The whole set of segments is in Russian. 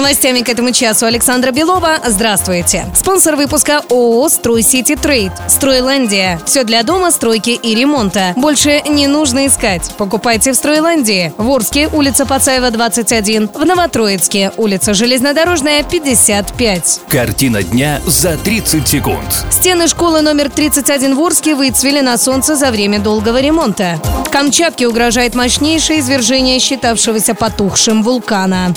Новостями к этому часу Александра Белова. Здравствуйте. Спонсор выпуска ООО «Строй Сити Трейд». «Стройландия». Все для дома, стройки и ремонта. Больше не нужно искать. Покупайте в «Стройландии». В Орске, улица Пацаева, 21. В Новотроицке, улица Железнодорожная, 55. Картина дня за 30 секунд. Стены школы номер 31 в Орске выцвели на солнце за время долгого ремонта. Камчатке угрожает мощнейшее извержение считавшегося потухшим вулкана.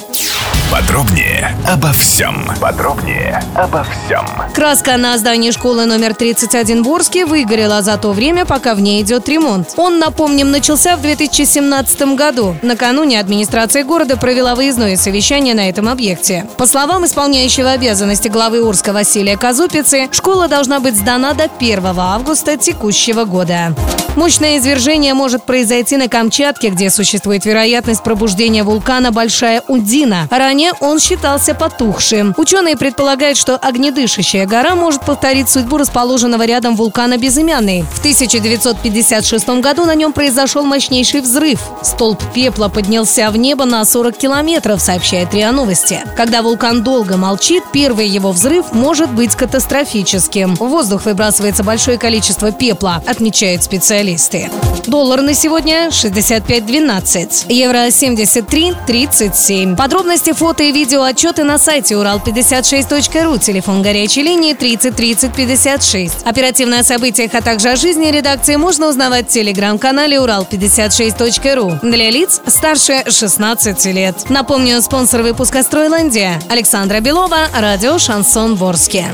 Подробнее обо всем. Подробнее обо всем. Краска на здании школы номер 31 в Орске выгорела за то время, пока в ней идет ремонт. Он, напомним, начался в 2017 году. Накануне администрация города провела выездное совещание на этом объекте. По словам исполняющего обязанности главы Орска Василия Казупицы, школа должна быть сдана до 1 августа текущего года. Мощное извержение может произойти на Камчатке, где существует вероятность пробуждения вулкана Большая Удина. Ранее он считался потухшим. Ученые предполагают, что огнедышащая гора может повторить судьбу расположенного рядом вулкана Безымянный. В 1956 году на нем произошел мощнейший взрыв. Столб пепла поднялся в небо на 40 километров, сообщает РИА Новости. Когда вулкан долго молчит, первый его взрыв может быть катастрофическим. В воздух выбрасывается большое количество пепла, отмечают специалисты. Доллар на сегодня 65.12, евро 73.37. Подробности, фото и видео отчеты на сайте урал56.ру, телефон горячей линии 30 30 56. Оперативно о событиях, а также о жизни редакции можно узнавать в телеграм-канале урал56.ру для лиц старше 16 лет. Напомню, спонсор выпуска «Стройландия» Александра Белова, радио «Шансон Ворске».